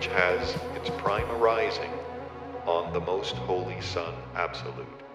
which has its prime arising on the most holy Son absolute.